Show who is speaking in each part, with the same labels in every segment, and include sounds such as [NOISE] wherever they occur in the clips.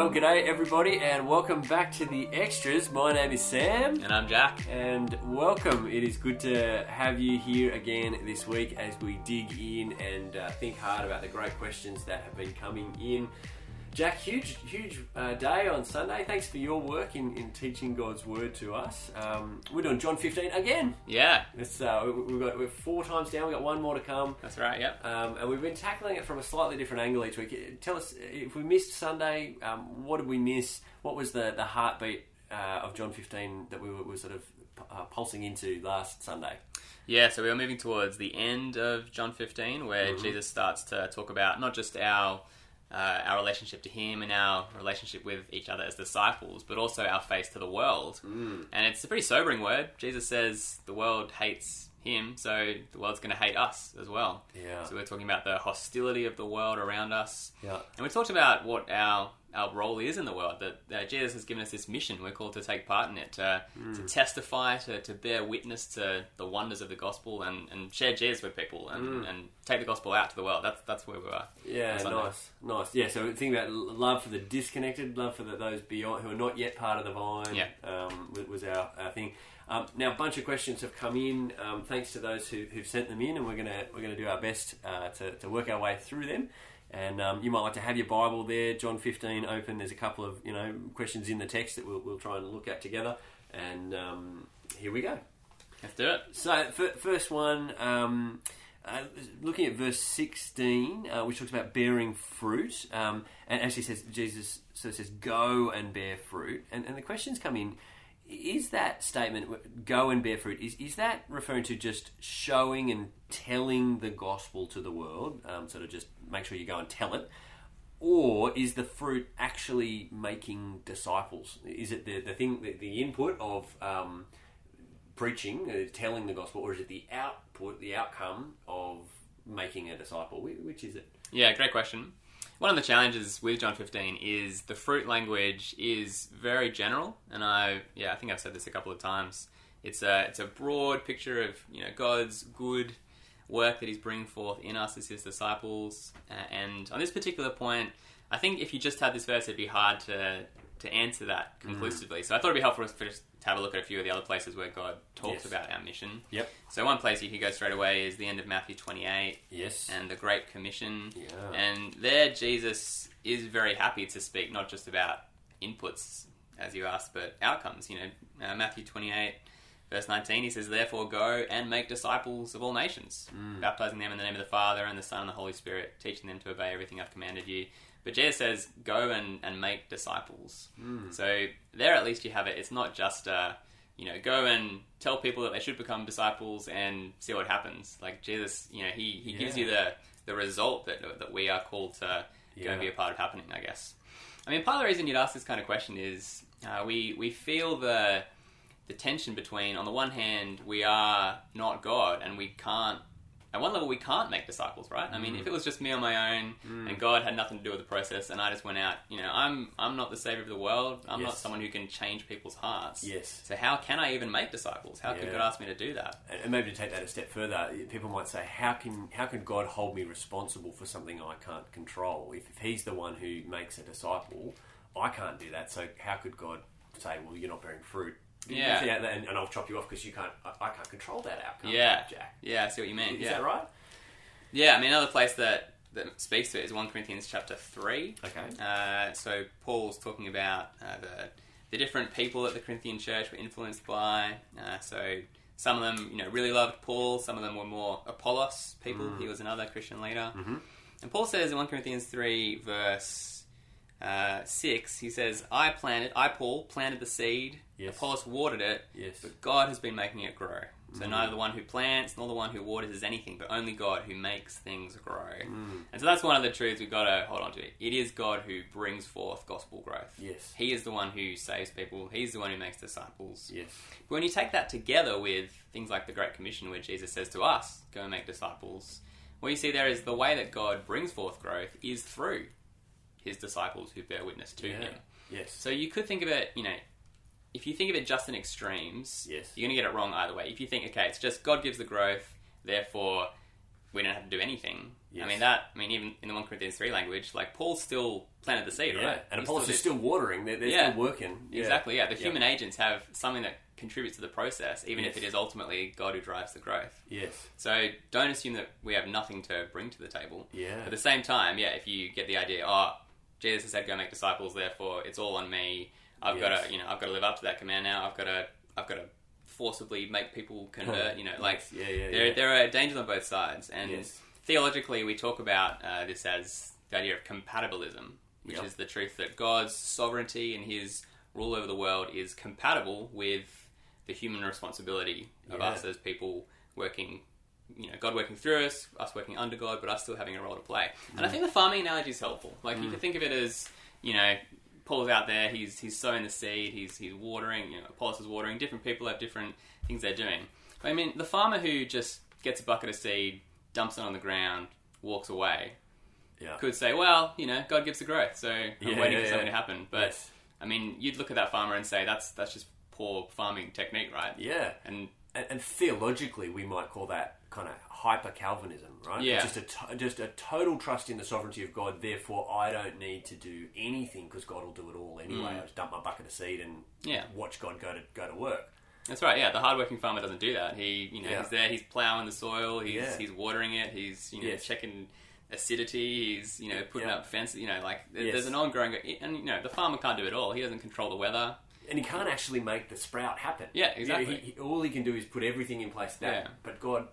Speaker 1: Well, g'day everybody, and welcome back to the extras. My name is Sam,
Speaker 2: And I'm Jack.
Speaker 1: and welcome. It is good to have you here again this week as we dig in and uh, think hard about the great questions that have been coming in. Jack, huge, huge uh, day on Sunday. Thanks for your work in, in teaching God's word to us. Um, we're doing John 15 again.
Speaker 2: Yeah,
Speaker 1: It's, uh, we- we've got we're four times down. We've got one more to come.
Speaker 2: that's right. Yep.
Speaker 1: Um, and we've been tackling it from a slightly different angle each week. Tell us if we missed Sunday, um, what did we miss? What was the, the heartbeat uh, of John 15 that we were, were sort of uh, pulsing into last Sunday?
Speaker 2: Yeah, so we are moving towards the end of John 15, where
Speaker 1: Mm-hmm.
Speaker 2: Jesus starts to talk about not just our uh, our relationship to Him and our relationship with each other as disciples, but also our face to the world.
Speaker 1: Mm.
Speaker 2: And it's a pretty sobering word. Jesus says the world hates Him, so the world's going to hate us as well.
Speaker 1: Yeah.
Speaker 2: So we're talking about the hostility of the world around us.
Speaker 1: Yeah.
Speaker 2: And we talked about what our our role is in the world. That uh, Jesus has given us this mission. We're called to take part in it, to,
Speaker 1: Mm.
Speaker 2: to testify, to, to bear witness to the wonders of the gospel, and, and share Jesus with people, and, and take the gospel out to the world. That's that's where we are.
Speaker 1: Mm. Yeah, nice, nice. Yeah, so think about love for the disconnected, love for the, those beyond who are not yet part of the vine.
Speaker 2: Yeah.
Speaker 1: um, was- our, our thing. Um, now, a bunch of questions have come in. Um, thanks to those who, who've sent them in, and we're gonna we're gonna do our best uh, to, to work our way through them. And um, you might like to have your Bible there, John 15 open. There's a couple of you know questions in the text that we'll, we'll try and look at together. And um, here we go.
Speaker 2: Let's do it.
Speaker 1: So, f- first one, um, uh, looking at verse 16, uh, which talks about bearing fruit, um, and actually says, Jesus of says, go and bear fruit. And, and the questions come in, is that statement, go and bear fruit, is, is that referring to just showing and telling the gospel to the world? Um, sort of just make sure you go and tell it. Or is the fruit actually making disciples? Is it the, the thing, the, the input of um, preaching, uh, telling the gospel, or is it the output, the outcome of making a disciple? Wh- Which is it?
Speaker 2: Yeah, great question. One of the challenges with John 15 is the fruit language is very general, and I yeah I think I've said this a couple of times. It's a it's a broad picture of you know God's good work that He's bringing forth in us as His disciples, uh, and on this particular point, I think if you just had this verse, it'd be hard to to answer that conclusively. So I thought it'd be helpful for us to have a look at a few of the other places where God talks
Speaker 1: Yes.
Speaker 2: about our mission.
Speaker 1: Yep.
Speaker 2: So one place you could go straight away is the end of Matthew 28
Speaker 1: Yes.
Speaker 2: and the Great Commission.
Speaker 1: Yeah.
Speaker 2: And there, Jesus is very happy to speak not just about inputs, as you asked, but outcomes. You know, uh, Matthew 28, verse 19, he says, Therefore go and make disciples of all nations, baptizing them in the name of the Father and the Son and the Holy Spirit, teaching them to obey everything I've commanded you. But Jesus says, Go and, and make disciples. So there, at least, you have it. It's not just. Uh, you know, go and tell people that they should become disciples and see what happens. Like Jesus, you know, he, he gives you the the result that that we are called to go
Speaker 1: Yeah.
Speaker 2: and be a part of happening. I guess. I mean, part of the reason you'd ask this kind of question is uh, we we feel the the tension between on the one hand we are not God and we can't. At one level, we can't make disciples, right? I mean,
Speaker 1: Mm.
Speaker 2: if it was just me on my own and God had nothing to do with the process, and I just went out, you know, I'm I'm not the savior of the world. I'm not someone who can change people's hearts.
Speaker 1: Yes.
Speaker 2: So how can I even make disciples? How
Speaker 1: Yeah.
Speaker 2: could God ask me to do that?
Speaker 1: And and maybe to take that a step further, people might say, "How can how can God hold me responsible for something I can't control? If, if He's the one who makes a disciple, I can't do that. So how could God say, "Well, you're not bearing fruit"?
Speaker 2: Yeah.
Speaker 1: and, and I'll chop you off because you can't. I, I can't control that outcome.
Speaker 2: Yeah,
Speaker 1: Jack.
Speaker 2: yeah, I see what you mean.
Speaker 1: Is
Speaker 2: yeah,
Speaker 1: that right?
Speaker 2: yeah. I mean, another place that that speaks to it is one Corinthians chapter three.
Speaker 1: Okay.
Speaker 2: Uh, so Paul's talking about uh, the the different people that the Corinthian church were influenced by. Uh, so some of them, you know, really loved Paul. Some of them were more Apollos people.
Speaker 1: Mm.
Speaker 2: He was another Christian leader.
Speaker 1: Mm-hmm.
Speaker 2: And Paul says in 1 Corinthians 3, verse uh, 6, he says, I planted, I, Paul, planted the seed,
Speaker 1: Yes.
Speaker 2: Apollos watered it,
Speaker 1: Yes.
Speaker 2: but God has been making it grow. So neither the one who plants nor the one who waters is anything, but only God who makes things grow. And so that's one of the truths we've got to hold on to. It is God who brings forth gospel growth.
Speaker 1: Yes.
Speaker 2: He is the one who saves people. He's the one who makes disciples.
Speaker 1: Yes.
Speaker 2: But when you take that together with things like the Great Commission, where Jesus says to us, go and make disciples, what you see there is the way that God brings forth growth is through his disciples who bear witness to
Speaker 1: Yeah.
Speaker 2: him.
Speaker 1: Yes.
Speaker 2: So you could think of it, you know, if you think of it just in extremes,
Speaker 1: Yes.
Speaker 2: you're going to get it wrong either way. If you think, okay, it's just God gives the growth, therefore we don't have to do anything.
Speaker 1: Yes.
Speaker 2: I mean that. I mean even in the one Corinthians three language, like Paul still planted the seed,
Speaker 1: Yeah,
Speaker 2: right?
Speaker 1: and
Speaker 2: He
Speaker 1: Apollos
Speaker 2: did-
Speaker 1: is still watering. They're, they're
Speaker 2: Yeah.
Speaker 1: still working. Yeah.
Speaker 2: Exactly, yeah. The human agents have something that contributes to the process, even if it is ultimately God who drives the growth.
Speaker 1: Yes.
Speaker 2: So don't assume that we have nothing to bring to the table.
Speaker 1: Yeah.
Speaker 2: At the same time, yeah, if you get the idea, oh, Jesus has said go make disciples, therefore it's all on me. I've got to, you know, I've got to live up to that command now. I've got to, I've got to forcibly make people convert. [LAUGHS] You know, like
Speaker 1: Yes. yeah, yeah,
Speaker 2: there,
Speaker 1: yeah.
Speaker 2: there are dangers on both sides, and
Speaker 1: Yes.
Speaker 2: theologically, we talk about uh, this as the idea of compatibilism, which
Speaker 1: Yep.
Speaker 2: is the truth that God's sovereignty and His rule over the world is compatible with the human responsibility of us as people working. You know, God working through us, us working under God, but us still having a role to play. And I
Speaker 1: Mm.
Speaker 2: think the farming analogy is helpful. Like you can think of it as, you know, Paul's out there, he's he's sowing the seed, he's he's watering, you know, Apollos is watering. Different people have different things they're doing. But I mean, the farmer who just gets a bucket of seed, dumps it on the ground, walks away,
Speaker 1: Yeah.
Speaker 2: could say, well, you know, God gives the growth, so I'm
Speaker 1: Yeah,
Speaker 2: waiting
Speaker 1: yeah,
Speaker 2: for something to happen. But
Speaker 1: Yes.
Speaker 2: I mean, you'd look at that farmer and say that's that's just poor farming technique, right?
Speaker 1: Yeah.
Speaker 2: And
Speaker 1: And, and theologically, we might call that kind of hyper Calvinism, right?
Speaker 2: Yeah.
Speaker 1: Just a to- just a total trust in the sovereignty of God. Therefore, I don't need to do anything because God will do it all anyway. I just dump my bucket of seed and
Speaker 2: Mm. Yeah.
Speaker 1: watch God go to go to work.
Speaker 2: That's right. Yeah, the hardworking farmer doesn't do that. He, you know,
Speaker 1: Yeah.
Speaker 2: he's there. He's plowing the soil. He's
Speaker 1: Yeah.
Speaker 2: he's watering it. He's you know
Speaker 1: Yes.
Speaker 2: checking acidity. He's you know putting
Speaker 1: Yeah.
Speaker 2: up fences. You know, like
Speaker 1: Yes.
Speaker 2: there's an ongoing. And you know, the farmer can't do it all. He doesn't control the weather.
Speaker 1: And he can't actually make the sprout happen.
Speaker 2: Yeah,
Speaker 1: You know,
Speaker 2: exactly.
Speaker 1: he, he- all he can do is put everything in place. That,
Speaker 2: Yeah.
Speaker 1: but God,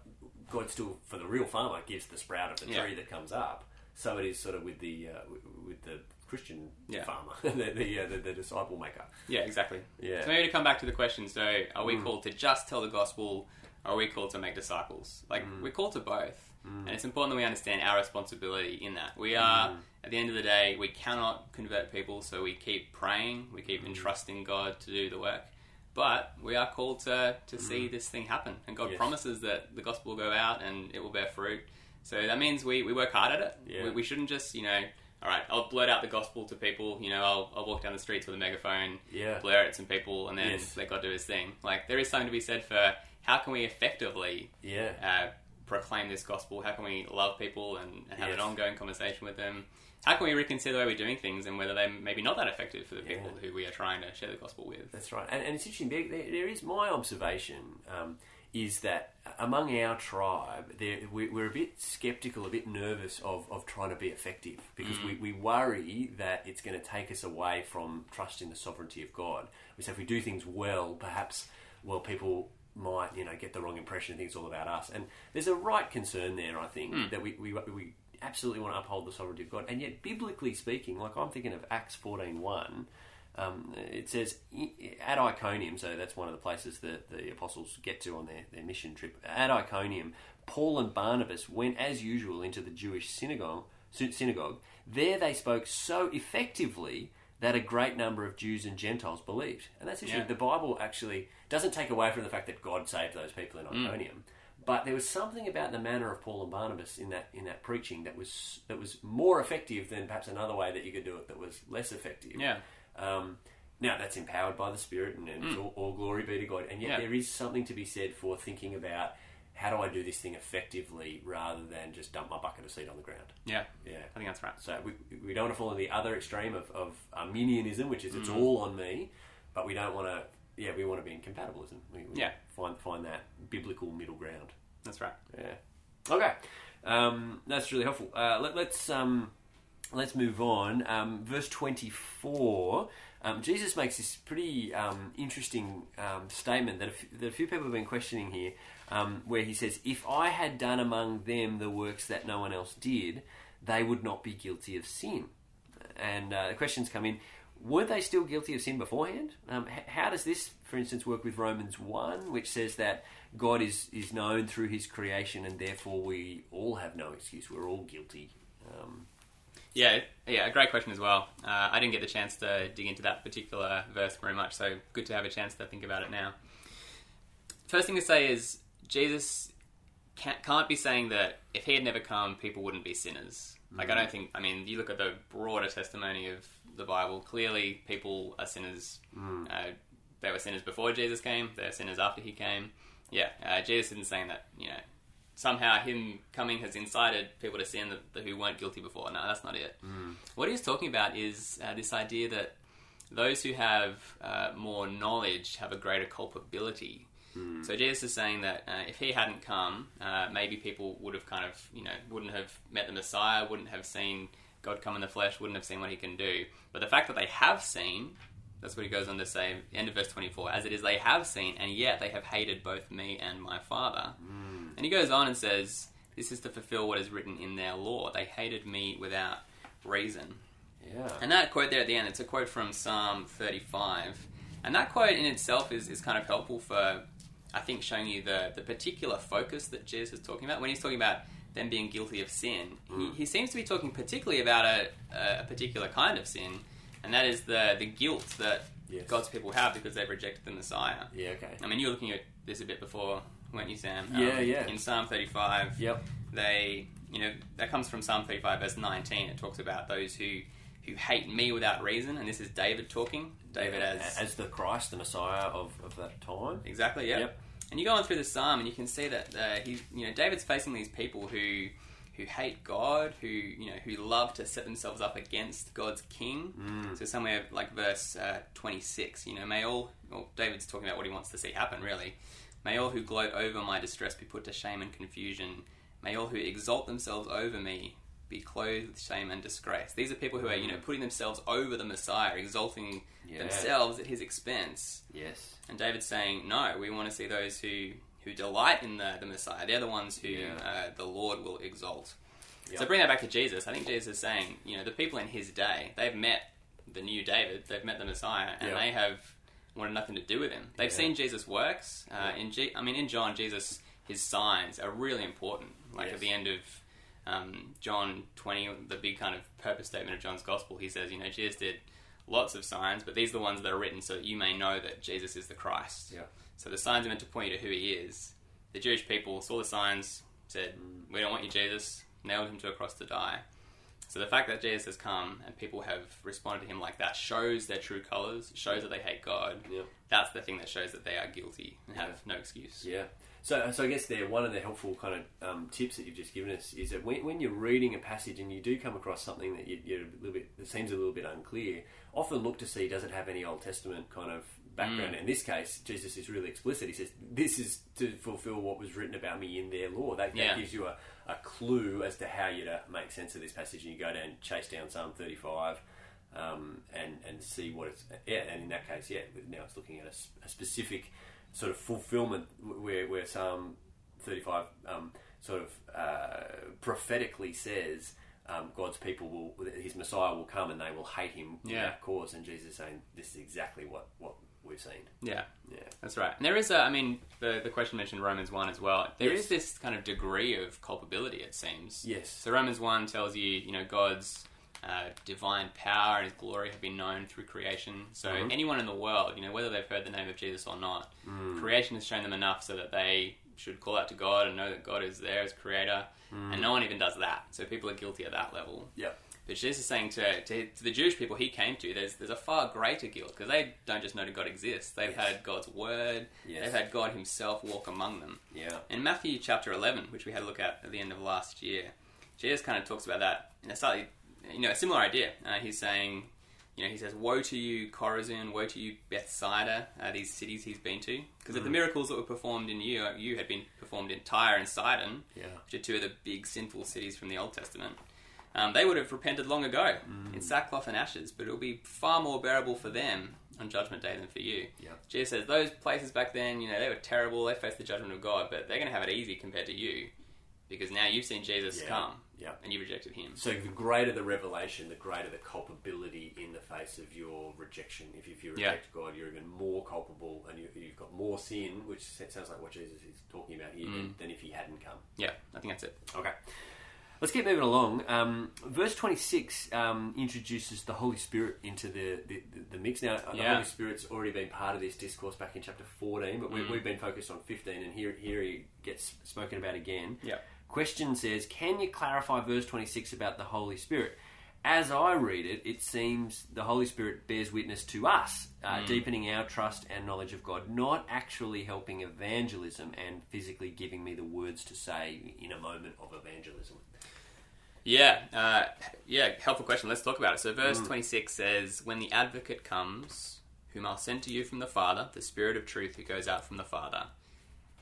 Speaker 1: God still, for the real farmer, gives the sprout of the
Speaker 2: Yeah.
Speaker 1: tree that comes up. So it is sort of with the uh, with- the Christian
Speaker 2: Yeah.
Speaker 1: farmer, [LAUGHS] the the, uh, the the disciple maker.
Speaker 2: Yeah, exactly.
Speaker 1: Yeah.
Speaker 2: So maybe to come back to the question. So, are
Speaker 1: Mm.
Speaker 2: we called to just tell the gospel? Or are we called to make disciples? Like
Speaker 1: Mm.
Speaker 2: we're called to both, and it's important that we understand our responsibility in that. We are
Speaker 1: Mm.
Speaker 2: at the end of the day, we cannot convert people, so we keep praying, we
Speaker 1: Mm.
Speaker 2: keep entrusting God to do the work. But we are called to to see this thing happen, and God
Speaker 1: Mm. Yes.
Speaker 2: promises that the gospel will go out and it will bear fruit. So that means we, we work hard at it.
Speaker 1: Yeah.
Speaker 2: We, we shouldn't just you know. All right, I'll blurt out the gospel to people. You know, I'll, I'll walk down the streets with a megaphone,
Speaker 1: Yeah.
Speaker 2: blare at some people, and then
Speaker 1: Yes.
Speaker 2: let God do His thing. Like there is something to be said for how can we effectively
Speaker 1: Yeah.
Speaker 2: uh, proclaim this gospel? How can we love people and, and have an ongoing conversation with them? How can we reconsider the way we're doing things and whether they're maybe not that effective for the
Speaker 1: Yeah.
Speaker 2: people who we are trying to share the gospel with?
Speaker 1: That's right, and, and it's interesting. There, there, is my observation um, is that among our tribe, there, we, we're a bit skeptical, a bit nervous of, of trying to be effective because we, we worry that it's going to take us away from trusting the sovereignty of God. We say if we do things well, perhaps well people might you know get the wrong impression and think it's all about us. And there's a right concern there, I think, that we, we we absolutely want to uphold the sovereignty of God, and yet biblically speaking, like I'm thinking of Acts fourteen one. Um, it says at Iconium, so that's one of the places that the apostles get to on their, their mission trip. At Iconium, Paul and Barnabas went as usual into the Jewish synagogue. Synagogue. There they spoke so effectively that a great number of Jews and Gentiles believed. And that's interesting.
Speaker 2: Yeah.
Speaker 1: The Bible actually doesn't take away from the fact that God saved those people in Iconium. But there was something about the manner of Paul and Barnabas in that in that preaching that was that was more effective than perhaps another way that you could do it that was less effective.
Speaker 2: Yeah.
Speaker 1: Um, now that's empowered by the Spirit, and, and it's all, all glory be to God. And yet.
Speaker 2: Yeah.
Speaker 1: there is something to be said for thinking about how do I do this thing effectively rather than just dump my bucket of seed on the ground.
Speaker 2: Yeah,
Speaker 1: Yeah.
Speaker 2: I think that's right.
Speaker 1: So we, we don't want to fall in the other extreme of, of Arminianism, which is it's
Speaker 2: Hmm.
Speaker 1: all on me, but we don't want to. Yeah, we want to be in compatibilism. We, we
Speaker 2: Yeah.
Speaker 1: find find that biblical middle ground.
Speaker 2: That's right.
Speaker 1: Yeah. Okay. Um, that's really helpful. Uh, let, let's um, let's move on. Um, verse twenty four. Um, Jesus makes this pretty um, interesting um, statement that a, f- that a few people have been questioning here, um, where he says, "If I had done among them the works that no one else did, they would not be guilty of sin." And uh, the questions come in: Weren't they still guilty of sin beforehand? Um, h- how does this, for instance, work with Romans one, which says that God is is known through His creation, and therefore we all have no excuse. We're all guilty. Um,
Speaker 2: Yeah, yeah, a great question as well. Uh, I didn't get the chance to dig into that particular verse very much, so good to have a chance to think about it now. First thing to say is Jesus can't, can't be saying that if he had never come, people wouldn't be sinners. Like, I don't think, I mean, you look at the broader testimony of the Bible, clearly people are sinners. Uh, they were sinners before Jesus came, they're sinners after he came. Yeah, uh, Jesus isn't saying that, you know, somehow him coming has incited people to sin that, that who weren't guilty before. No, that's not it. What he's talking about is uh, this idea that those who have uh, more knowledge have a greater culpability. So Jesus is saying that uh, if he hadn't come, uh, maybe people would have kind of, you know, wouldn't have met the Messiah, wouldn't have seen God come in the flesh, wouldn't have seen what he can do. But the fact that they have seen, that's what he goes on to say, end of verse 24, as it is they have seen, and yet they have hated both me and my Father. And he goes on and says, this is to fulfill what is written in their law. They hated me without reason.
Speaker 1: Yeah.
Speaker 2: And that quote there at the end, it's a quote from Psalm 35. And that quote in itself is, is kind of helpful for, I think, showing you the, the particular focus that Jesus is talking about. When he's talking about them being guilty of sin, he, mm. he seems to be talking particularly about a, a particular kind of sin, and that is the, the guilt that
Speaker 1: Yes.
Speaker 2: God's people have because they've rejected the Messiah.
Speaker 1: Yeah. Okay.
Speaker 2: I mean, you were looking at this a bit before, weren't you, Sam?
Speaker 1: Yeah, um, yeah.
Speaker 2: In Psalm 35,
Speaker 1: Yep.
Speaker 2: they you know that comes from Psalm 35 verse 19 it talks about those who who hate me without reason and this is David talking David
Speaker 1: Yeah,
Speaker 2: as
Speaker 1: as the Christ, the Messiah of, of that time.
Speaker 2: exactly yeah
Speaker 1: Yep.
Speaker 2: And you go on through the psalm and you can see that uh, he you know David's facing these people who who hate God who you know who love to set themselves up against God's king
Speaker 1: Mm.
Speaker 2: so somewhere like verse uh, 26 you know may all well David's talking about what he wants to see happen really May all who gloat over my distress be put to shame and confusion. May all who exalt themselves over me be clothed with shame and disgrace. These are people who are, you know, putting themselves over the Messiah, exalting
Speaker 1: Yeah.
Speaker 2: themselves at his expense.
Speaker 1: Yes.
Speaker 2: And David's saying, no, we want to see those who, who delight in the, the Messiah. They're the ones who
Speaker 1: Yeah.
Speaker 2: uh, the Lord will exalt.
Speaker 1: Yep.
Speaker 2: So bring that back to Jesus. I think Jesus is saying, you know, the people in his day, they've met the new David, they've met the Messiah, and
Speaker 1: Yeah.
Speaker 2: they have wanted nothing to do with him. They've
Speaker 1: Yeah.
Speaker 2: seen Jesus' works. Uh. In G- I mean, in John, Jesus, his signs are really important. Like
Speaker 1: Yes.
Speaker 2: at the end of um, John 20, the big kind of purpose statement of John's gospel, he says, you know, Jesus did lots of signs, but these are the ones that are written so that you may know that Jesus is the Christ.
Speaker 1: Yeah.
Speaker 2: So the signs are meant to point you to who he is. The Jewish people saw the signs, said,
Speaker 1: Mm.
Speaker 2: We don't want you, Jesus, nailed him to a cross to die. So the fact that Jesus has come and people have responded to him like that shows their true colours, shows that they hate God.
Speaker 1: Yeah.
Speaker 2: That's the thing that shows that they are guilty and have no excuse.
Speaker 1: Yeah. So, so I guess there one of the helpful kind of um, tips that you've just given us is that when, when you're reading a passage and you do come across something that you, you're a little bit that seems a little bit unclear, often look to see does it have any Old Testament kind of background.
Speaker 2: Mm.
Speaker 1: In this case, Jesus is really explicit. He says this is to fulfill what was written about me in their law. That, that
Speaker 2: Yeah.
Speaker 1: gives you a, a clue as to how you to make sense of this passage. And you go down, chase down Psalm 35. Um, and and see what it's yeah, and in that case, yeah, now it's looking at a specific sort of fulfillment where where Psalm 35 um, sort of uh, prophetically says um, God's people will, His Messiah will come and they will hate Him
Speaker 2: Yeah.
Speaker 1: without cause, and Jesus is saying this is exactly what what we've seen.
Speaker 2: Yeah,
Speaker 1: Yeah,
Speaker 2: that's right. And there is a, I mean, the, the question mentioned Romans 1 as well. There is
Speaker 1: Yes.
Speaker 2: this kind of degree of culpability, it seems.
Speaker 1: yes,
Speaker 2: So Romans 1 tells you, you know, God's uh, divine power and his glory have been known through creation. So
Speaker 1: Mhm.
Speaker 2: anyone in the world, you know, whether they've heard the name of Jesus or not,
Speaker 1: Mm.
Speaker 2: creation has shown them enough so that they should call out to God and know that God is there as creator. And no one even does that. So people are guilty at that level.
Speaker 1: yeah,
Speaker 2: But Jesus is saying to, to, to the Jewish people he came to, there's there's a far greater guilt because they don't just know that God exists. They've
Speaker 1: Yes.
Speaker 2: had God's word.
Speaker 1: Yes.
Speaker 2: They've had God Himself walk among them.
Speaker 1: yeah,
Speaker 2: In Matthew chapter 11, which we had a look at at the end of last year, Jesus kind of talks about that in a slightly, you know, a similar idea. Uh, he's saying, you know, he says, "Woe to you, Chorazin! Woe to you, Bethsaida! Uh, these cities he's been to, because if the miracles that were performed in you, you had been performed in Tyre and Sidon,
Speaker 1: yeah,
Speaker 2: which are two of the big sinful cities from the Old Testament." Um, they would have repented long ago in sackcloth and ashes, but it will be far more bearable for them on Judgment Day than for you.
Speaker 1: Yeah.
Speaker 2: Jesus says those places back then, you know, they were terrible. They faced the judgment of God, but they're going to have it easy compared to you because now you've seen Jesus
Speaker 1: Yeah.
Speaker 2: come
Speaker 1: yeah.
Speaker 2: and you rejected him.
Speaker 1: So the greater the revelation, the greater the culpability in the face of your rejection. If, if you
Speaker 2: Yeah.
Speaker 1: reject God, you're even more culpable, and you, you've got more sin, which sounds like what Jesus is talking about here, than,
Speaker 2: Mm.
Speaker 1: than if he hadn't come.
Speaker 2: Yeah, I think that's it.
Speaker 1: Okay. Let's keep moving along. Um, verse 26 um, introduces the Holy Spirit into the, the, the mix. Now, the
Speaker 2: Yeah.
Speaker 1: Holy Spirit's already been part of this discourse back in chapter 14, but we,
Speaker 2: Mm.
Speaker 1: we've been focused on 15, and here, here he gets spoken about again.
Speaker 2: Yeah.
Speaker 1: Question says, Can you clarify verse 26 about the Holy Spirit? as I read it, it seems the Holy Spirit bears witness to us, uh, deepening our trust and knowledge of God, not actually helping evangelism and physically giving me the words to say in a moment of evangelism.
Speaker 2: Yeah, uh, yeah, helpful question. Let's talk about it. So, verse 26 says, When the advocate comes, whom I'll send to you from the Father, the Spirit of truth who goes out from the Father,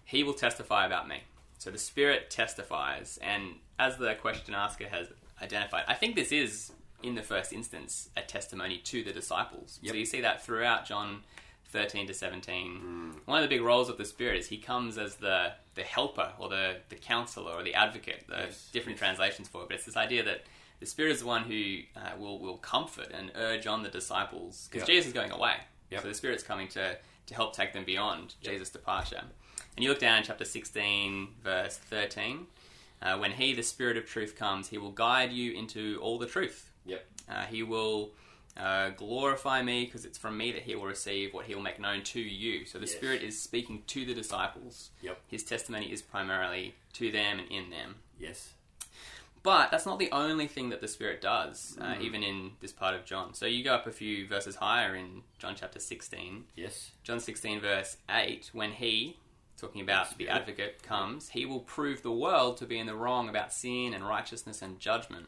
Speaker 2: he will testify about me. So, the Spirit testifies, and as the question asker has identified, I think this is, in the first instance, a testimony to the disciples.
Speaker 1: Yep.
Speaker 2: So, you see that throughout John 13 to 17. One of the big roles of the Spirit is he comes as the, the helper or the, the counselor or the advocate. The
Speaker 1: Yes,
Speaker 2: different translations for it, but it's this idea that the Spirit is the one who uh, will, will comfort and urge on the disciples because
Speaker 1: Yep.
Speaker 2: Jesus is going away.
Speaker 1: Yep.
Speaker 2: So the Spirit's coming to, to help take them beyond. Jesus' departure. And you look down in chapter 16, verse 13. Uh, when he, the Spirit of truth, comes, he will guide you into all the truth.
Speaker 1: Yep.
Speaker 2: Uh, he will uh, glorify me because it's from me that he will receive what he will make known to you. So the
Speaker 1: Yes.
Speaker 2: Spirit is speaking to the disciples.
Speaker 1: Yep.
Speaker 2: His testimony is primarily to them and in them.
Speaker 1: Yes.
Speaker 2: But that's not the only thing that the Spirit does, uh, even in this part of John. So you go up a few verses higher in John chapter 16.
Speaker 1: Yes.
Speaker 2: John 16, verse 8, when he, talking about the advocate, comes, he will prove the world to be in the wrong about sin and righteousness and judgment.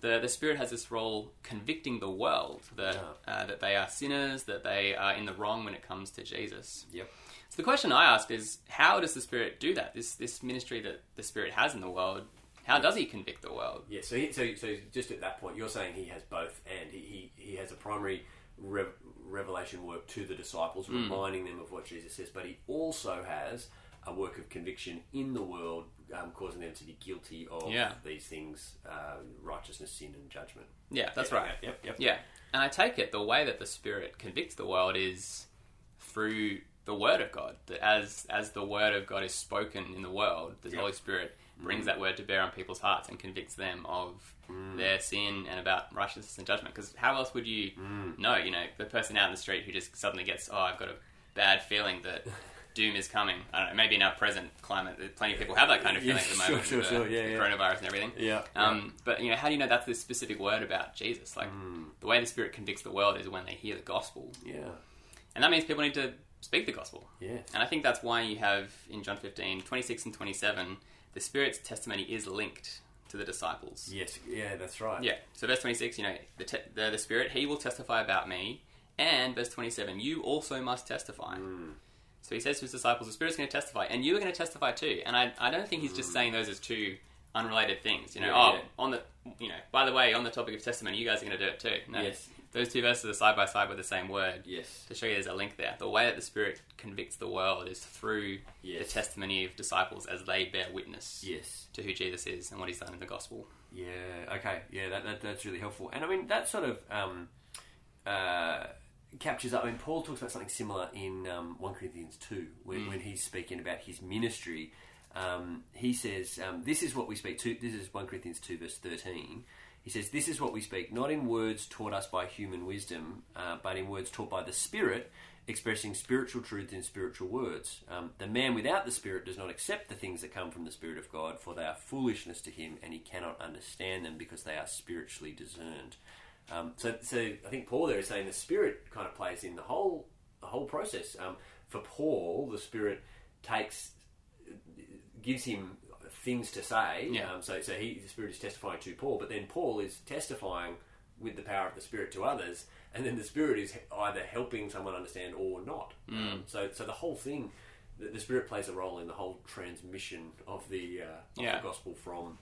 Speaker 2: The, the Spirit has this role convicting the world that,
Speaker 1: Yeah.
Speaker 2: uh, that they are sinners, that they are in the wrong when it comes to Jesus.
Speaker 1: Yep.
Speaker 2: So the question I ask is, how does the Spirit do that? This, this ministry that the Spirit has in the world, how does he convict the world?
Speaker 1: Yeah, so, he, so so just at that point, you're saying he has both, and he, he, he has a primary rev, revelation work to the disciples,
Speaker 2: Hmm.
Speaker 1: reminding them of what Jesus says, but he also has a work of conviction in the world, um, causing them to be guilty of
Speaker 2: Yeah.
Speaker 1: these things: uh, righteousness, sin, and judgment.
Speaker 2: Yeah, that's
Speaker 1: Yeah,
Speaker 2: right.
Speaker 1: Yep, yep.
Speaker 2: Yeah, and I take it the way that the Spirit convicts the world is through the Word of God. That as as the Word of God is spoken in the world, the
Speaker 1: Yep.
Speaker 2: Holy Spirit brings mm. that word to bear on people's hearts and convicts them of mm. their sin and about righteousness and judgment. Because how else would you mm. know? You know, the person out in the street who just suddenly gets, oh, I've got a bad feeling that. [LAUGHS] Doom is coming. I don't know. Maybe in our present climate, plenty of people have that kind of feeling
Speaker 1: Yeah,
Speaker 2: at the moment.
Speaker 1: sure,
Speaker 2: with the,
Speaker 1: sure. Yeah, yeah.
Speaker 2: coronavirus and everything.
Speaker 1: Yeah,
Speaker 2: Um, But you know, how do you know that's the specific word about Jesus? Like the way the Spirit convicts the world is when they hear the gospel,
Speaker 1: yeah,
Speaker 2: and that means people need to speak the gospel.
Speaker 1: Yeah.
Speaker 2: And I think that's why you have in John 15, 26 and 27, the Spirit's testimony is linked to the disciples.
Speaker 1: yes, yeah. That's right.
Speaker 2: Yeah. So verse 26, you know, the, te- the, the Spirit, He will testify about me. And verse 27, you also must testify.
Speaker 1: Mm.
Speaker 2: So he says to his disciples, the Spirit's going to testify, and you are going to testify too. And I, I don't think he's just saying those as two unrelated things. You know,
Speaker 1: Yeah,
Speaker 2: oh,
Speaker 1: yeah.
Speaker 2: on the, you know, by the way, on the topic of testimony, you guys are going to do it too. No,
Speaker 1: Yes.
Speaker 2: Those two verses are side by side with the same word.
Speaker 1: Yes.
Speaker 2: To show you there's a link there. The way that the Spirit convicts the world is through
Speaker 1: Yes.
Speaker 2: the testimony of disciples as they bear witness
Speaker 1: Yes.
Speaker 2: to who Jesus is and what he's done in the gospel.
Speaker 1: Yeah. Okay. Yeah. That, that that's really helpful. And I mean that sort of um, uh, captures up. I mean Paul talks about something similar in um, one Corinthians two when, when he's speaking about his ministry. Um, he says, um, "This is what we speak." To, this is one Corinthians two verse thirteen. He says, "This is what we speak, not in words taught us by human wisdom, uh, but in words taught by the Spirit." Expressing spiritual truth in spiritual words. Um, the man without the Spirit does not accept the things that come from the Spirit of God, for they are foolishness to him, and he cannot understand them because they are spiritually discerned. Um, so, so I think Paul there is saying the Spirit kind of plays in the whole the whole process. Um, for Paul, the Spirit takes gives him things to say.
Speaker 2: Yeah.
Speaker 1: Um, so, so he the Spirit is testifying to Paul, but then Paul is testifying with the power of the Spirit to others, and then the Spirit is either helping someone understand or not.
Speaker 2: Mm.
Speaker 1: So, so the whole thing, the, the Spirit plays a role in the whole transmission of the uh, of
Speaker 2: Yeah.
Speaker 1: the gospel from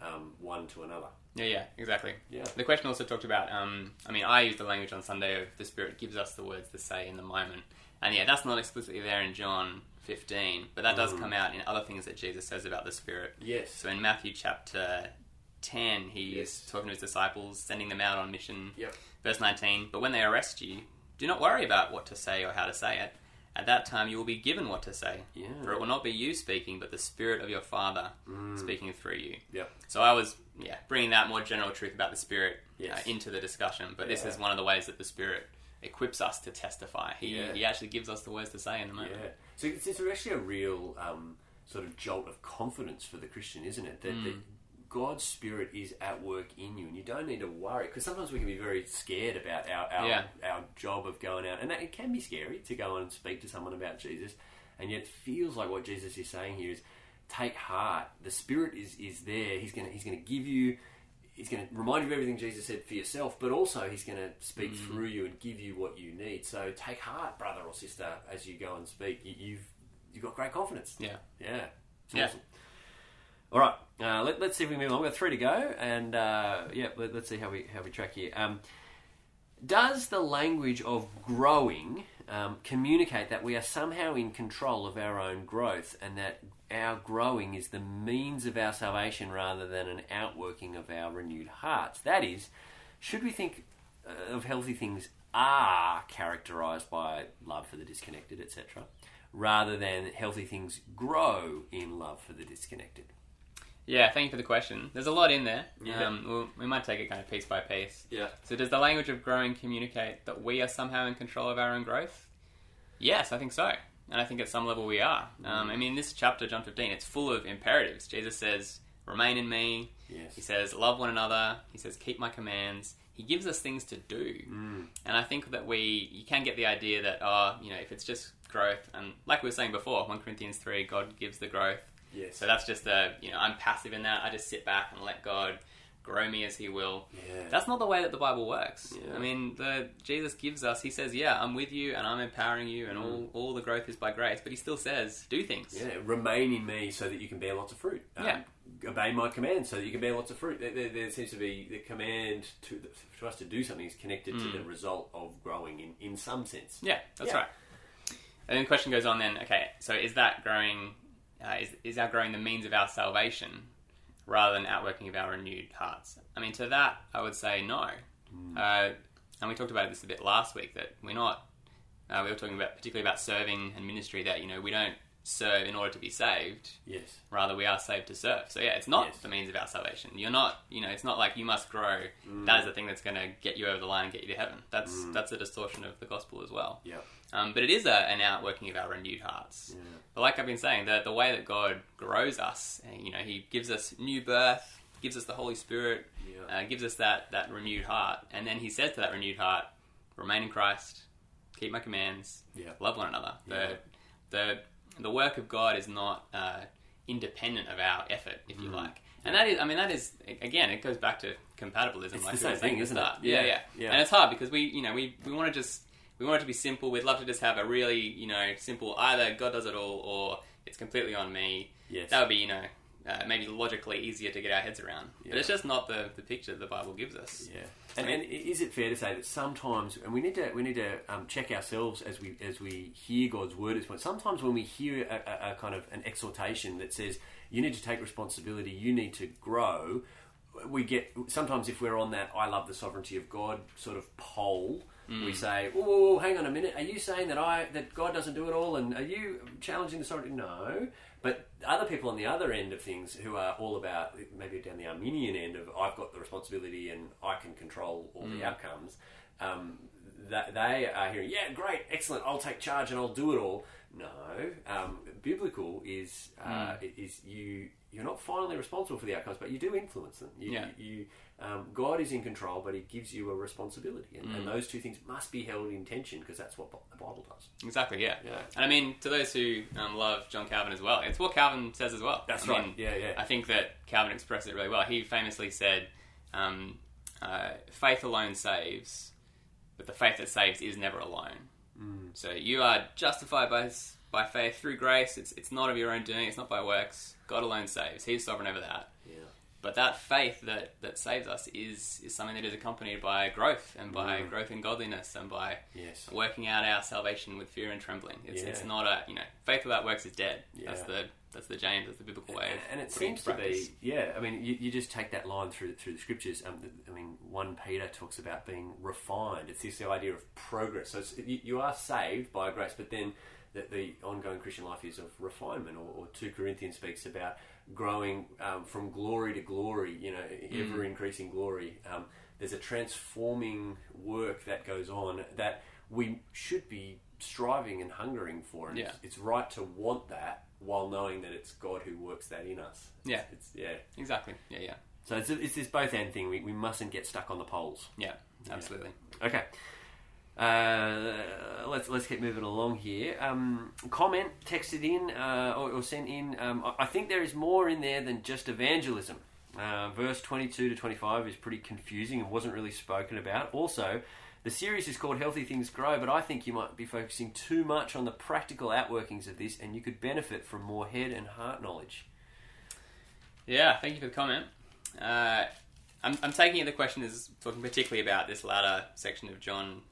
Speaker 1: um, one to another.
Speaker 2: Yeah, yeah, exactly.
Speaker 1: Yeah.
Speaker 2: The question also talked about. Um, I mean, I use the language on Sunday of the Spirit gives us the words to say in the moment, and yeah, that's not explicitly there in John 15, but that
Speaker 1: Mm.
Speaker 2: does come out in other things that Jesus says about the Spirit.
Speaker 1: Yes.
Speaker 2: So in Matthew chapter 10, he's
Speaker 1: Yes.
Speaker 2: talking to his disciples, sending them out on mission.
Speaker 1: Yep.
Speaker 2: Verse 19, but when they arrest you, do not worry about what to say or how to say it. At that time, you will be given what to say.
Speaker 1: Yeah.
Speaker 2: For it will not be you speaking, but the Spirit of your Father
Speaker 1: Mm.
Speaker 2: speaking through you.
Speaker 1: Yep.
Speaker 2: So I was, yeah, bringing that more general truth about the Spirit
Speaker 1: Yes.
Speaker 2: uh, into the discussion. But this is one of the ways that the Spirit equips us to testify. He,
Speaker 1: Yeah.
Speaker 2: he actually gives us the words to say in the moment.
Speaker 1: Yeah. So it's, it's actually a real um, sort of jolt of confidence for the Christian, isn't it? That, that God's Spirit is at work in you, and you don't need to worry because sometimes we can be very scared about our our,
Speaker 2: Yeah.
Speaker 1: our job of going out, and that, it can be scary to go and speak to someone about Jesus, and yet it feels like what Jesus is saying here is take heart. The Spirit is is there. He's gonna he's gonna give you. He's going to remind you of everything Jesus said for yourself, but also he's going to speak
Speaker 2: Mm-hmm.
Speaker 1: through you and give you what you need. So take heart, brother or sister, as you go and speak. You, you've you've got great confidence.
Speaker 2: Yeah.
Speaker 1: Yeah. It's
Speaker 2: Yeah.
Speaker 1: awesome. All right. Uh, let, us see if we move on. We've got three to go, and uh, yeah, let, us see how we how we track here. Um, does the language of growing um, communicate that we are somehow in control of our own growth, and that our growing is the means of our salvation rather than an outworking of our renewed hearts? That is, should we think uh, of healthy things are characterized by love for the disconnected, etc., rather than healthy things grow in love for the disconnected?
Speaker 2: Yeah, thank you for the question. There's a lot in there.
Speaker 1: Yeah.
Speaker 2: Um, we'll, we might take it kind of piece by piece.
Speaker 1: Yeah.
Speaker 2: So, does the language of growing communicate that we are somehow in control of our own growth? Yes, I think so. And I think at some level we are. Um, I mean, this chapter, John 15, it's full of imperatives. Jesus says, Remain in me.
Speaker 1: Yes.
Speaker 2: He says, Love one another. He says, Keep my commands. He gives us things to do.
Speaker 1: Mm.
Speaker 2: And I think that we, you can get the idea that, oh, you know, if it's just growth, and like we were saying before, 1 Corinthians 3, God gives the growth.
Speaker 1: Yes.
Speaker 2: So that's just a, you know, I'm passive in that. I just sit back and let God grow me as He will.
Speaker 1: Yeah.
Speaker 2: That's not the way that the Bible works.
Speaker 1: Yeah.
Speaker 2: I mean, the Jesus gives us. He says, "Yeah, I'm with you, and I'm empowering you, and all mm. all the growth is by grace." But He still says, "Do things."
Speaker 1: Yeah, remain in me so that you can bear lots of fruit. Um,
Speaker 2: Yeah.
Speaker 1: Obey my command, so that you can bear lots of fruit. There, there, there seems to be the command to, to us to do something is connected to the mm. result of growing in, in some sense.
Speaker 2: Yeah, that's
Speaker 1: Yeah.
Speaker 2: right. And then the question goes on. Then, okay, so is that growing? Uh, is is our growing the means of our salvation rather than outworking of our renewed hearts? I mean, to that, I would say no. Uh, and we talked about this a bit last week that we're not. Uh, we were talking about particularly about serving and ministry. That you know we don't serve in order to be saved.
Speaker 1: Yes.
Speaker 2: Rather, we are saved to serve. So yeah, it's not
Speaker 1: Yes.
Speaker 2: the means of our salvation. You're not, you know, it's not like you must grow. That is the thing that's going to get you over the line and get you to heaven. That's that's a distortion of the gospel as well.
Speaker 1: Yeah.
Speaker 2: Um, but it is a, an outworking of our renewed hearts.
Speaker 1: Yeah.
Speaker 2: But like I've been saying, the the way that God grows us, you know, He gives us new birth, gives us the Holy Spirit,
Speaker 1: Yeah.
Speaker 2: uh, gives us that that renewed heart, and then He says to that renewed heart, "Remain in Christ, keep My commands,
Speaker 1: Yeah.
Speaker 2: love one another." The the the work of God is not uh, independent of our effort, if you
Speaker 1: Mm.
Speaker 2: like. And that is, I mean, that is again, it goes back to compatibilism.
Speaker 1: It's
Speaker 2: like
Speaker 1: the same
Speaker 2: saying
Speaker 1: thing, isn't it? Yeah,
Speaker 2: Yeah, yeah,
Speaker 1: yeah.
Speaker 2: And it's hard because we, you know, we we want to just we want it to be simple. We'd love to just have a really, you know, simple either God does it all or it's completely on me.
Speaker 1: Yes.
Speaker 2: That would be, you know, uh, maybe logically easier to get our heads around.
Speaker 1: Yeah.
Speaker 2: But it's just not the the picture the Bible gives us.
Speaker 1: Yeah, and, and is it fair to say that sometimes, and we need to we need to um, check ourselves as we as we hear God's word as well. Sometimes when we hear a, a, a kind of an exhortation that says you need to take responsibility, you need to grow, we get sometimes if we're on that I love the sovereignty of God sort of pole. We say, whoa, whoa, whoa, hang on a minute. Are you saying that I that God doesn't do it all, and are you challenging the sovereignty? No, but other people on the other end of things who are all about maybe down the Arminian end of I've got the responsibility and I can control all the outcomes. Um, that they are hearing, yeah, great, excellent. I'll take charge and I'll do it all. No, um, biblical is uh, is you you're not finally responsible for the outcomes, but you do influence them. You,
Speaker 2: Yeah.
Speaker 1: you um, God is in control, but He gives you a responsibility, and, and those two things must be held in tension because that's what the Bible does.
Speaker 2: Exactly, yeah.
Speaker 1: Yeah.
Speaker 2: And I mean, to those who um, love John Calvin as well, it's what Calvin says as well.
Speaker 1: That's
Speaker 2: I
Speaker 1: right.
Speaker 2: mean,
Speaker 1: Yeah, yeah.
Speaker 2: I think that Calvin expressed it really well. He famously said, um, uh, "Faith alone saves, but the faith that saves is never alone."
Speaker 1: Mm.
Speaker 2: So you are justified by by faith through grace. It's it's not of your own doing. It's not by works. God alone saves. He's sovereign over that.
Speaker 1: Yeah.
Speaker 2: But that faith that, that saves us is, is something that is accompanied by growth and by
Speaker 1: Mm.
Speaker 2: growth in godliness and by
Speaker 1: Yes.
Speaker 2: working out our salvation with fear and trembling. It's,
Speaker 1: Yeah.
Speaker 2: it's not a you know faith without works is dead. That's the that's the James. That's the biblical way. Of
Speaker 1: and it seems to be yeah i mean you, you just take that line through through the scriptures um, i mean 1 peter talks about being refined it's this idea of progress so it's, you, you are saved by grace but then the, the ongoing christian life is of refinement or, or 2 corinthians speaks about growing um, from glory to glory you know ever increasing glory um, there's a transforming work that goes on that we should be striving and hungering for and
Speaker 2: Yeah.
Speaker 1: it's, it's right to want that while knowing that it's God who works that in us.
Speaker 2: Yeah.
Speaker 1: It's, yeah.
Speaker 2: Exactly. Yeah, yeah,
Speaker 1: So it's, it's this both end thing. We, we mustn't get stuck on the poles.
Speaker 2: yeah. Absolutely.
Speaker 1: Okay. Uh, let's let's keep moving along here. Um, comment texted in uh, or, or sent in. Um, I- think there is more in there than just evangelism. Uh, verse twenty two to twenty five is pretty confusing and wasn't really spoken about. Also, the series is called Healthy Things Grow, but I think you might be focusing too much on the practical outworkings of this, and you could benefit from more head and heart knowledge.
Speaker 2: Yeah, thank you for the comment. Uh, I'm, I'm taking it the question is talking particularly about this latter section of John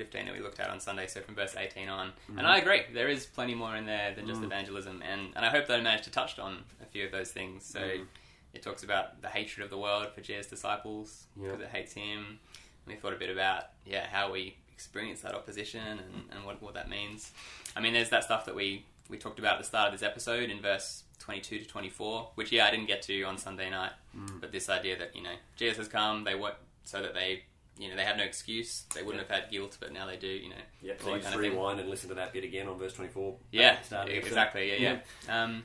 Speaker 2: 15 that we looked at on Sunday, so from verse 18 on. And I agree, there is plenty more in there than just
Speaker 1: Mm.
Speaker 2: evangelism, and, and I hope that I managed to touch on a few of those things. So
Speaker 1: Mm.
Speaker 2: it talks about the hatred of the world for Jesus' disciples
Speaker 1: Yeah.
Speaker 2: because it hates him. And we thought a bit about yeah how we experience that opposition and, and what, what that means. I mean, there's that stuff that we, we talked about at the start of this episode in verse 22 to 24, which, yeah, I didn't get to on Sunday night. But this idea that, you know, Jesus has come, they work so that they, you know, they have no excuse. They wouldn't have had guilt, but now they do, you know.
Speaker 1: Yeah, so you just
Speaker 2: of
Speaker 1: rewind and listen to that bit again on verse twenty four.
Speaker 2: Yeah, exactly. Yeah, yeah. Um,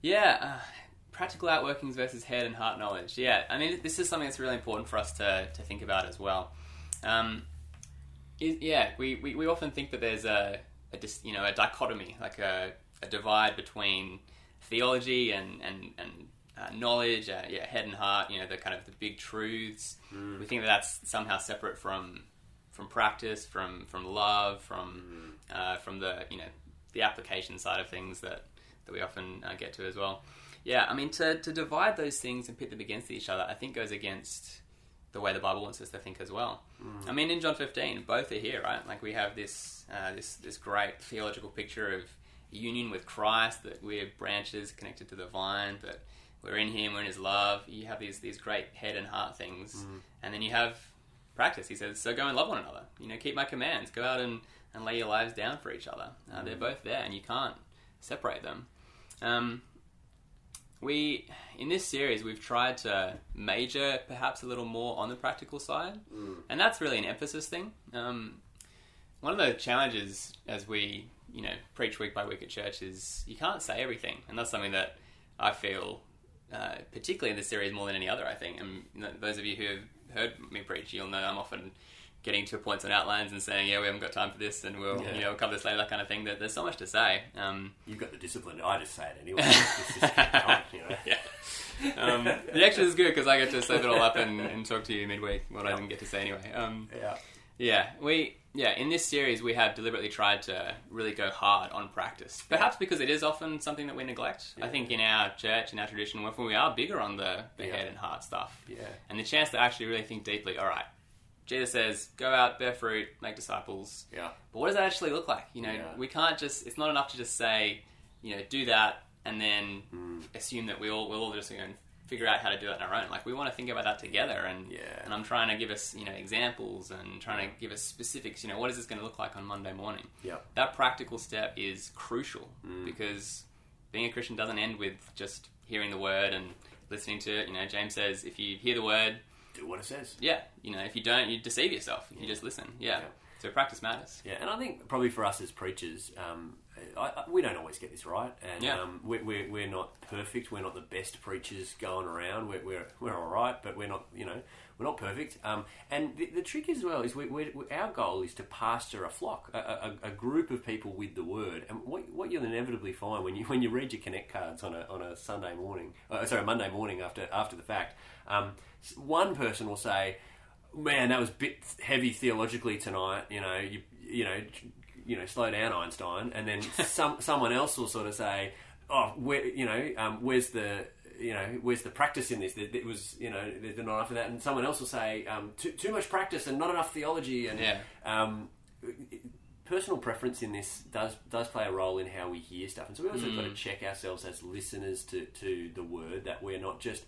Speaker 2: yeah, uh, practical outworkings versus head and heart knowledge. Yeah, I mean, this is something that's really important for us to, to think about as well. Um, is, yeah, we, we, we often think that there's a, a dis, you know a dichotomy, like a, a divide between theology and and and uh, knowledge, uh, yeah, head and heart. You know, the kind of the big truths. We think that that's somehow separate from from practice, from from love, from uh, from the you know the application side of things that that we often uh, get to as well. Yeah, I mean to to divide those things and pit them against each other, I think goes against the way the Bible wants us to think as well. I mean, in John 15, both are here, right? Like we have this uh, this this great theological picture of union with Christ, that we're branches connected to the vine, that we're in Him, we're in His love. You have these these great head and heart things, and then you have practice. He says, "So go and love one another. You know, keep my commands. Go out and, and lay your lives down for each other. Uh, They're both there, and you can't separate them." Um, we in this series we've tried to major perhaps a little more on the practical side, and that's really an emphasis thing. Um, one of the challenges as we you know preach week by week at church is you can't say everything, and that's something that I feel uh, particularly in this series more than any other. I think, and you know, those of you who have heard me preach, you'll know I'm often getting to points on outlines and saying, "Yeah, we haven't got time for this, and we'll
Speaker 1: Yeah.
Speaker 2: you know we'll cover this later," that kind of thing. There- There's so much to say. Um,
Speaker 1: You've got the discipline. I just say it anyway. Just- just keep going, you know. [LAUGHS]
Speaker 2: yeah. Um, the extra is good because I get to save it all up and, and talk to you midweek what I didn't get to say anyway. Um,
Speaker 1: Yeah.
Speaker 2: Yeah, we yeah in this series we have deliberately tried to really go hard on practice. Perhaps because it is often something that we neglect. I think in our church, in our tradition, often we are bigger on the, the
Speaker 1: Yeah.
Speaker 2: head and heart stuff,
Speaker 1: Yeah.
Speaker 2: and the chance to actually really think deeply. All right, Jesus says, "Go out, bear fruit, make disciples."
Speaker 1: Yeah.
Speaker 2: But what does that actually look like? You know,
Speaker 1: Yeah.
Speaker 2: we can't just. It's not enough to just say, you know, do that and then
Speaker 1: Mm.
Speaker 2: assume that we all we'll all just go and figure out how to do it on our own. Like we want to think about that together, and
Speaker 1: Yeah.
Speaker 2: and I'm trying to give us you know examples and trying to give us specifics. You know, what is this going to look like on Monday morning?
Speaker 1: Yeah.
Speaker 2: That practical step is crucial
Speaker 1: Mm.
Speaker 2: because being a Christian doesn't end with just hearing the word and listening to it. You know, James says if you hear the word,
Speaker 1: Do what it says.
Speaker 2: yeah, you know, if you don't, you deceive yourself. If you just listen, yeah.
Speaker 1: Yeah.
Speaker 2: So practice matters.
Speaker 1: Yeah, and I think probably for us as preachers, um, I, I, we don't always get this right, and
Speaker 2: Yeah.
Speaker 1: um, we're, we're, we're not perfect. We're not the best preachers going around. We're, we're, we're all right, but we're not, you know, we're not perfect. Um, and the, the trick as well is we, we, we, our goal is to pastor a flock, a, a, a group of people with the word. And what, what you'll inevitably find when you when you read your connect cards on a, on a Sunday morning, uh, sorry, Monday morning after after the fact, um, one person will say man, that was a bit heavy theologically tonight. You know, you you know, you know, slow down, Einstein. And then [LAUGHS] some someone else will sort of say, oh, where you know, um, where's the you know, where's the practice in this? It, it was, you know, there's not enough of that. And someone else will say, um, too, too much practice and not enough theology. And
Speaker 2: Yeah.
Speaker 1: um, personal preference in this does does play a role in how we hear stuff. And so we also got to check ourselves as listeners to, to the word that we're not just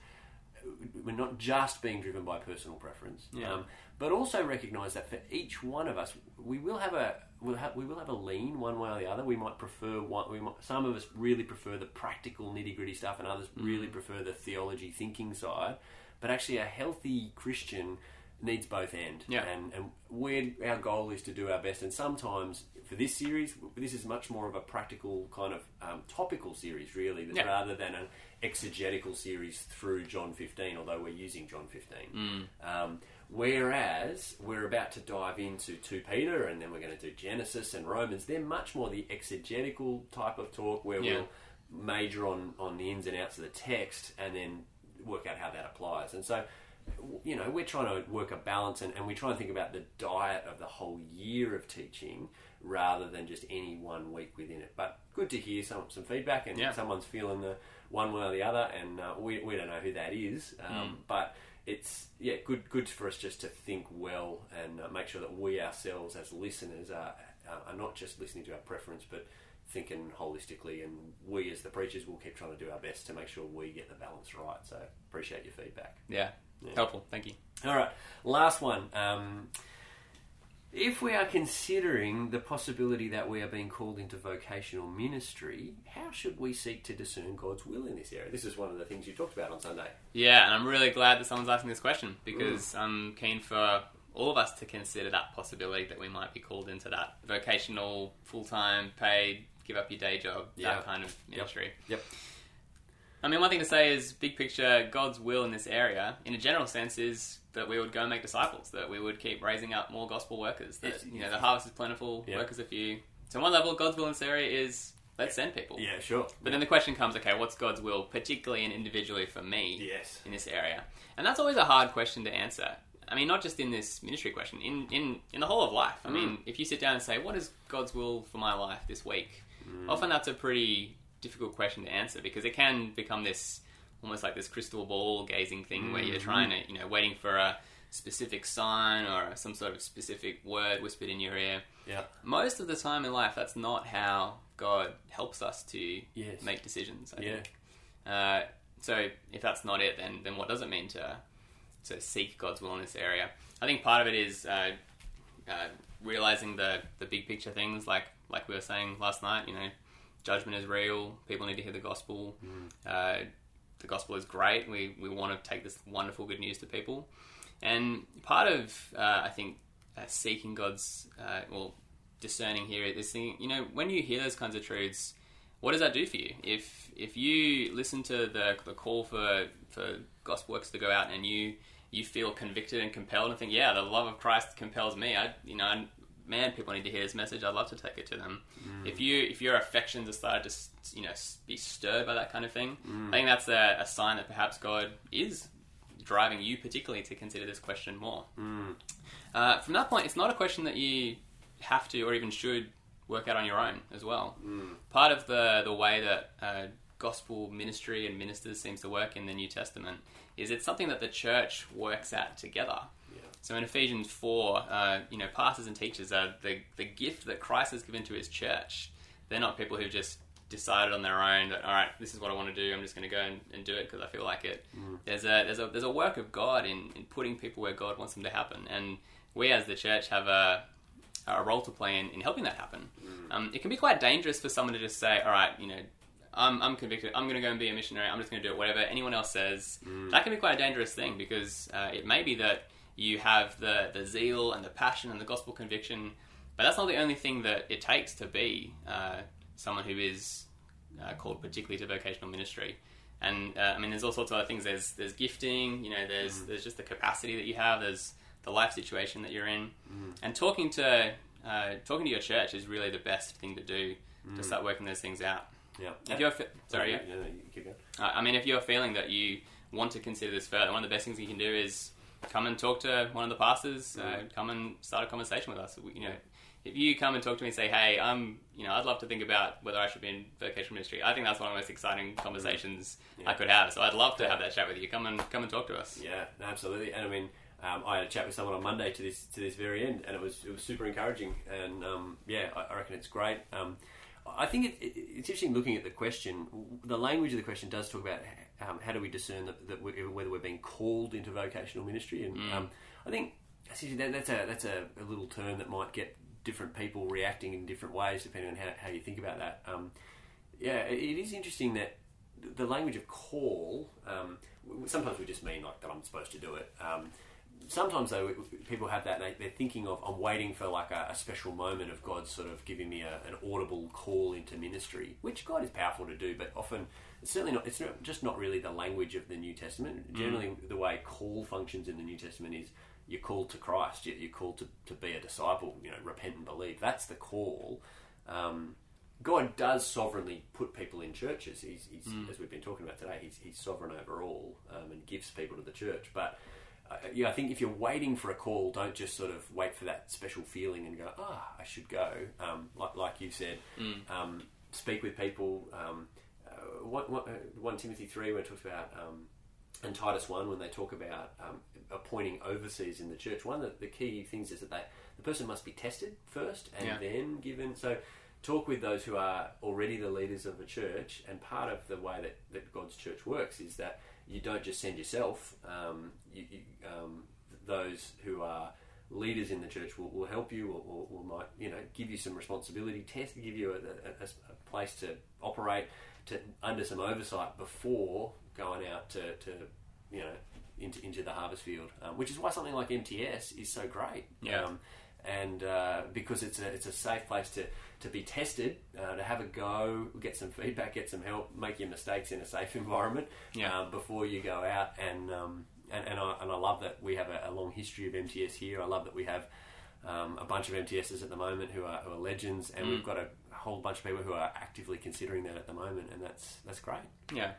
Speaker 1: we're not just being driven by personal preference,
Speaker 2: Yeah.
Speaker 1: um, but also recognise that for each one of us, we will have a we'll have, we will have a lean one way or the other. We might prefer one. We might, some of us really prefer the practical nitty gritty stuff, and others really prefer the theology thinking side. But actually, a healthy Christian needs both end.
Speaker 2: Yeah.
Speaker 1: And and we our goal is to do our best. And sometimes for this series, this is much more of a practical kind of um, topical series, really,
Speaker 2: Yeah.
Speaker 1: rather than an exegetical series through John 15. Although we're using John 15. Um, whereas we're about to dive into 2 Peter, and then we're going to do Genesis and Romans. They're much more the exegetical type of talk where
Speaker 2: Yeah.
Speaker 1: we'll major on, on the ins and outs of the text and then work out how that applies. And so, you know, we're trying to work a balance and, and we try and think about the diet of the whole year of teaching rather than just any one week within it. But good to hear some, some feedback and
Speaker 2: Yeah.
Speaker 1: someone's feeling the one way or the other, and uh, we, we don't know who that is. Um, But it's yeah good good for us just to think well and uh, make sure that we ourselves as listeners are, are not just listening to our preference but thinking holistically and we as the preachers will keep trying to do our best to make sure we get the balance right so appreciate your feedback
Speaker 2: Yeah. Helpful. Thank you.
Speaker 1: all right last one um, if we are considering the possibility that we are being called into vocational ministry, how should we seek to discern God's will in this area? This is one of the things you talked about on Sunday.
Speaker 2: Yeah, and I'm really glad that someone's asking this question because mm. I'm keen for all of us to consider that possibility that we might be called into that vocational, full time, paid, give up your day job,
Speaker 1: Yeah.
Speaker 2: that kind of ministry.
Speaker 1: Yep.
Speaker 2: I mean, one thing to say is big picture, God's will in this area, in a general sense, is that we would go and make disciples, that we would keep raising up more gospel workers, that
Speaker 1: It's-
Speaker 2: you know the harvest is plentiful,
Speaker 1: Yeah.
Speaker 2: workers are few. So on one level, God's will in this area is let's send people.
Speaker 1: Yeah, sure.
Speaker 2: But then the question comes, okay, what's God's will, particularly and individually for me
Speaker 1: Yes.
Speaker 2: in this area? And that's always a hard question to answer. I mean, not just in this ministry question, in, in, in the whole of life. I mm. mean, if you sit down and say, what is God's will for my life this week? Mm. Often that's a pretty difficult question to answer because it can become this almost like this crystal ball gazing thing where you're trying to, you know, waiting for a specific sign or some sort of specific word whispered in your ear.
Speaker 1: Yeah.
Speaker 2: Most of the time in life, that's not how God helps us to
Speaker 1: Yes.
Speaker 2: make decisions. I
Speaker 1: Yeah.
Speaker 2: think. Uh, so if that's not it, then then what does it mean to to seek God's will in this area? I think part of it is uh, uh, realizing the the big picture things, like like we were saying last night. You know, judgment is real. People need to hear the gospel. Uh, the gospel is great. We we want to take this wonderful good news to people, and part of uh, I think uh, seeking God's uh, well discerning here is this thing. You know, when you hear those kinds of truths, what does that do for you? If if you listen to the the call for for gospel works to go out and you you feel convicted and compelled and think, yeah, the love of Christ compels me. I you know. I, Man, people need to hear this message. I'd love to take it to them. If you, if your affections are started to, you know, be stirred by that kind of thing, I think that's a, a sign that perhaps God is driving you particularly to consider this question more. Uh, from that point, it's not a question that you have to or even should work out on your own as well. Part of the the way that uh, gospel ministry and ministers seems to work in the New Testament is it's something that the church works at together. So in Ephesians four, uh, you know, pastors and teachers are the the gift that Christ has given to His church. They're not people who've just decided on their own that all right, this is what I want to do. I'm just going to go and, and do it because I feel like it. There's a there's a there's a work of God in, in putting people where God wants them to happen, and we as the church have a a role to play in, in helping that happen. Um, it can be quite dangerous for someone to just say, all right, you know. I'm, I'm convicted. I'm going to go and be a missionary. I'm just going to do it. Whatever anyone else says, that can be quite a dangerous thing because uh, it may be that you have the, the zeal and the passion and the gospel conviction, but that's not the only thing that it takes to be uh, someone who is uh, called particularly to vocational ministry. And uh, I mean, there's all sorts of other things. There's there's gifting. You know, there's there's just the capacity that you have. There's the life situation that you're in, and talking to uh, talking to your church is really the best thing to do to start working those things out.
Speaker 1: Yeah.
Speaker 2: If you're fe- sorry, yeah.
Speaker 1: yeah, no, you keep going.
Speaker 2: Uh, I mean, if you're feeling that you want to consider this further, one of the best things you can do is come and talk to one of the pastors. Uh, come and start a conversation with us. We- You know, if you come and talk to me and say, "Hey, I'm," you know, I'd love to think about whether I should be in vocational ministry. I think that's one of the most exciting conversations
Speaker 1: Yeah.
Speaker 2: I could have. So I'd love to have that chat with you. Come and come and talk to us.
Speaker 1: Yeah, absolutely. And I mean, um, I had a chat with someone on Monday to this to this very end, and it was it was super encouraging. And um, yeah, I, I reckon it's great. Um, I think it, it, it's interesting looking at the question. The language of the question does talk about um, how do we discern that, that we, whether we're being called into vocational ministry, and um, I think that's that, that's a that's a, a little term that might get different people reacting in different ways depending on how, how you think about that. Um, yeah, it it is interesting that the language of call. Um, sometimes we just mean like that I'm supposed to do it, um, sometimes though people have that they, they're thinking of I'm waiting for like a, a special moment of God sort of giving me a, an audible call into ministry, which God is powerful to do, but often it's certainly not. It's not, just not really the language of the New Testament. Generally, the way call functions in the New Testament is you're called to Christ. You're called to, to be a disciple. You know, repent and believe. That's the call. Um, God does sovereignly put people in churches. He's, he's as we've been talking about today, he's, he's sovereign over all um, and gives people to the church. But uh, yeah, I think if you're waiting for a call, don't just sort of wait for that special feeling and go, ah, I should go. Um, like, like you said, um, speak with people. One, one, uh, 1 Timothy 3, where it talks about, um, and Titus 1, when they talk about um, appointing overseers in the church, one of the, the key things is that they, the person must be tested first and
Speaker 2: Yeah.
Speaker 1: then given. So talk with those who are already the leaders of a church, and part of the way that, that God's church works is that you don't just send yourself. Um, you, you, um, those who are leaders in the church will, will help you, or, or might you know give you some responsibility, test, give you a, a- a place to operate, to under some oversight before going out to, to you know into, into the harvest field, um, which is why something like MTS is so great.
Speaker 2: Yeah.
Speaker 1: Um, and uh, because it's a it's a safe place to, to be tested, uh, to have a go, get some feedback, get some help, make your mistakes in a safe [LAUGHS] environment
Speaker 2: Yeah.
Speaker 1: um, before you go out. And um, and, and, I, and I love that we have a, a long history of MTS here. I love that we have um, a bunch of MTSs at the moment who are, who are legends, and we've got a whole bunch of people who are actively considering that at the moment, and that's that's great.
Speaker 2: Yeah.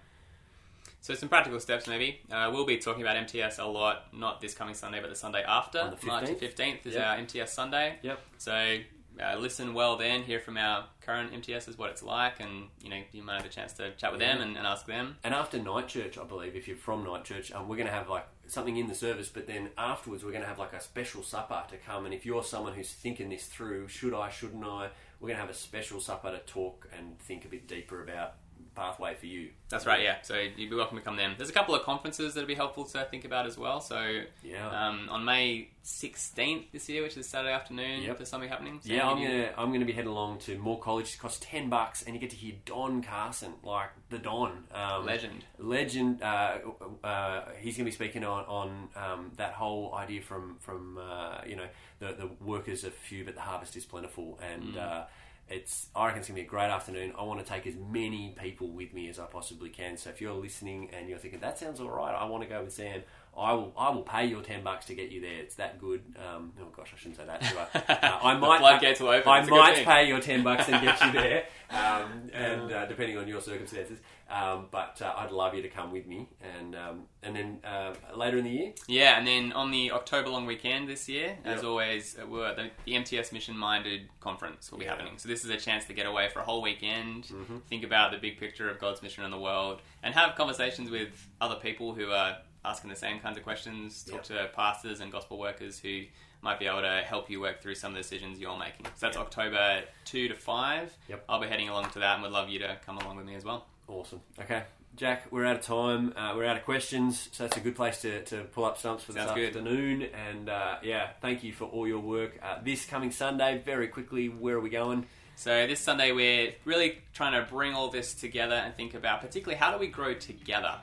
Speaker 2: So some practical steps maybe. Uh, we'll be talking about MTS a lot, not this coming Sunday, but the Sunday after.
Speaker 1: The
Speaker 2: March
Speaker 1: 15th?
Speaker 2: 15th is
Speaker 1: Yep.
Speaker 2: our MTS Sunday.
Speaker 1: Yep.
Speaker 2: So uh, listen well then, hear from our current MTSs what it's like, and you know you might have a chance to chat with them and, and ask them.
Speaker 1: And after night church, I believe, if you're from night church, um, we're going to have like something in the service, but then afterwards we're going to have like a special supper to come. And if you're someone who's thinking this through, should I, shouldn't I, we're going to have a special supper to talk and think a bit deeper about pathway for you.
Speaker 2: That's right, yeah. So you'd be welcome to come then. There's a couple of conferences that'd be helpful to think about as well. So
Speaker 1: Yeah.
Speaker 2: um, on May 16th this year, which is Saturday afternoon,
Speaker 1: Yep.
Speaker 2: there's something happening. So
Speaker 1: Yeah, I'm gonna I'm gonna be heading along to Moore College. It costs ten bucks, and you get to hear Don Carson, like the Don, um,
Speaker 2: Legend.
Speaker 1: legend. Uh, uh, he's gonna be speaking on on um, that whole idea from from uh, you know the the workers are few, but the harvest is plentiful, and. Uh, it's, I reckon it's going to be a great afternoon. I want to take as many people with me as I possibly can. So if you're listening and you're thinking that sounds all right, I want to go with Sam. I will. I will pay your ten bucks to get you there. It's that good. Um, oh gosh, I shouldn't say that. I? [LAUGHS] Uh, I might.
Speaker 2: floodgates will open.
Speaker 1: I
Speaker 2: It's a good
Speaker 1: might pay your ten bucks and get you there, [LAUGHS] um, and uh, depending on your circumstances. Um, but uh, I'd love you to come with me, and um, and then uh, later in the year,
Speaker 2: Yeah, and then on the October long weekend this year, as
Speaker 1: Yep.
Speaker 2: always, uh, we're, the, the MTS Mission Minded Conference will be
Speaker 1: Yeah.
Speaker 2: happening. So this is a chance to get away for a whole weekend,
Speaker 1: Mm-hmm.
Speaker 2: think about the big picture of God's mission in the world, and have conversations with other people who are asking the same kinds of questions. Talk to pastors and gospel workers who might be able to help you work through some of the decisions you're making. So that's
Speaker 1: Yep.
Speaker 2: October two to five.
Speaker 1: Yep.
Speaker 2: I'll be heading along to that, and would love you to come along with me as well.
Speaker 1: Awesome. Okay, Jack, we're out of time. Uh, we're out of questions, so that's a good place to, to pull up stumps for this
Speaker 2: Sounds good.
Speaker 1: afternoon. And uh, yeah, thank you for all your work. Uh, this coming Sunday, very quickly, where are we going?
Speaker 2: So this Sunday we're really trying to bring all this together and think about particularly how do we grow together.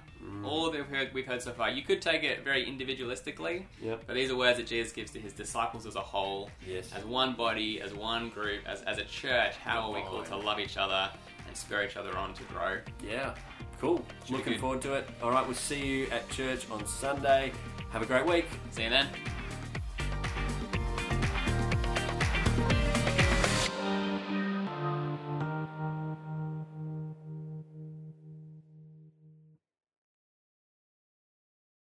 Speaker 2: All that we've heard, we've heard so far, you could take it very individualistically,
Speaker 1: Yep.
Speaker 2: but these are words that Jesus gives to his disciples as a whole,
Speaker 1: Yes.
Speaker 2: as one body, as one group, as, as a church. How are we called to love each other and spur each other on to grow?
Speaker 1: Yeah, cool.
Speaker 2: Should
Speaker 1: Looking forward to it. All right, we'll see you at church on Sunday. Have a great week.
Speaker 2: See you then.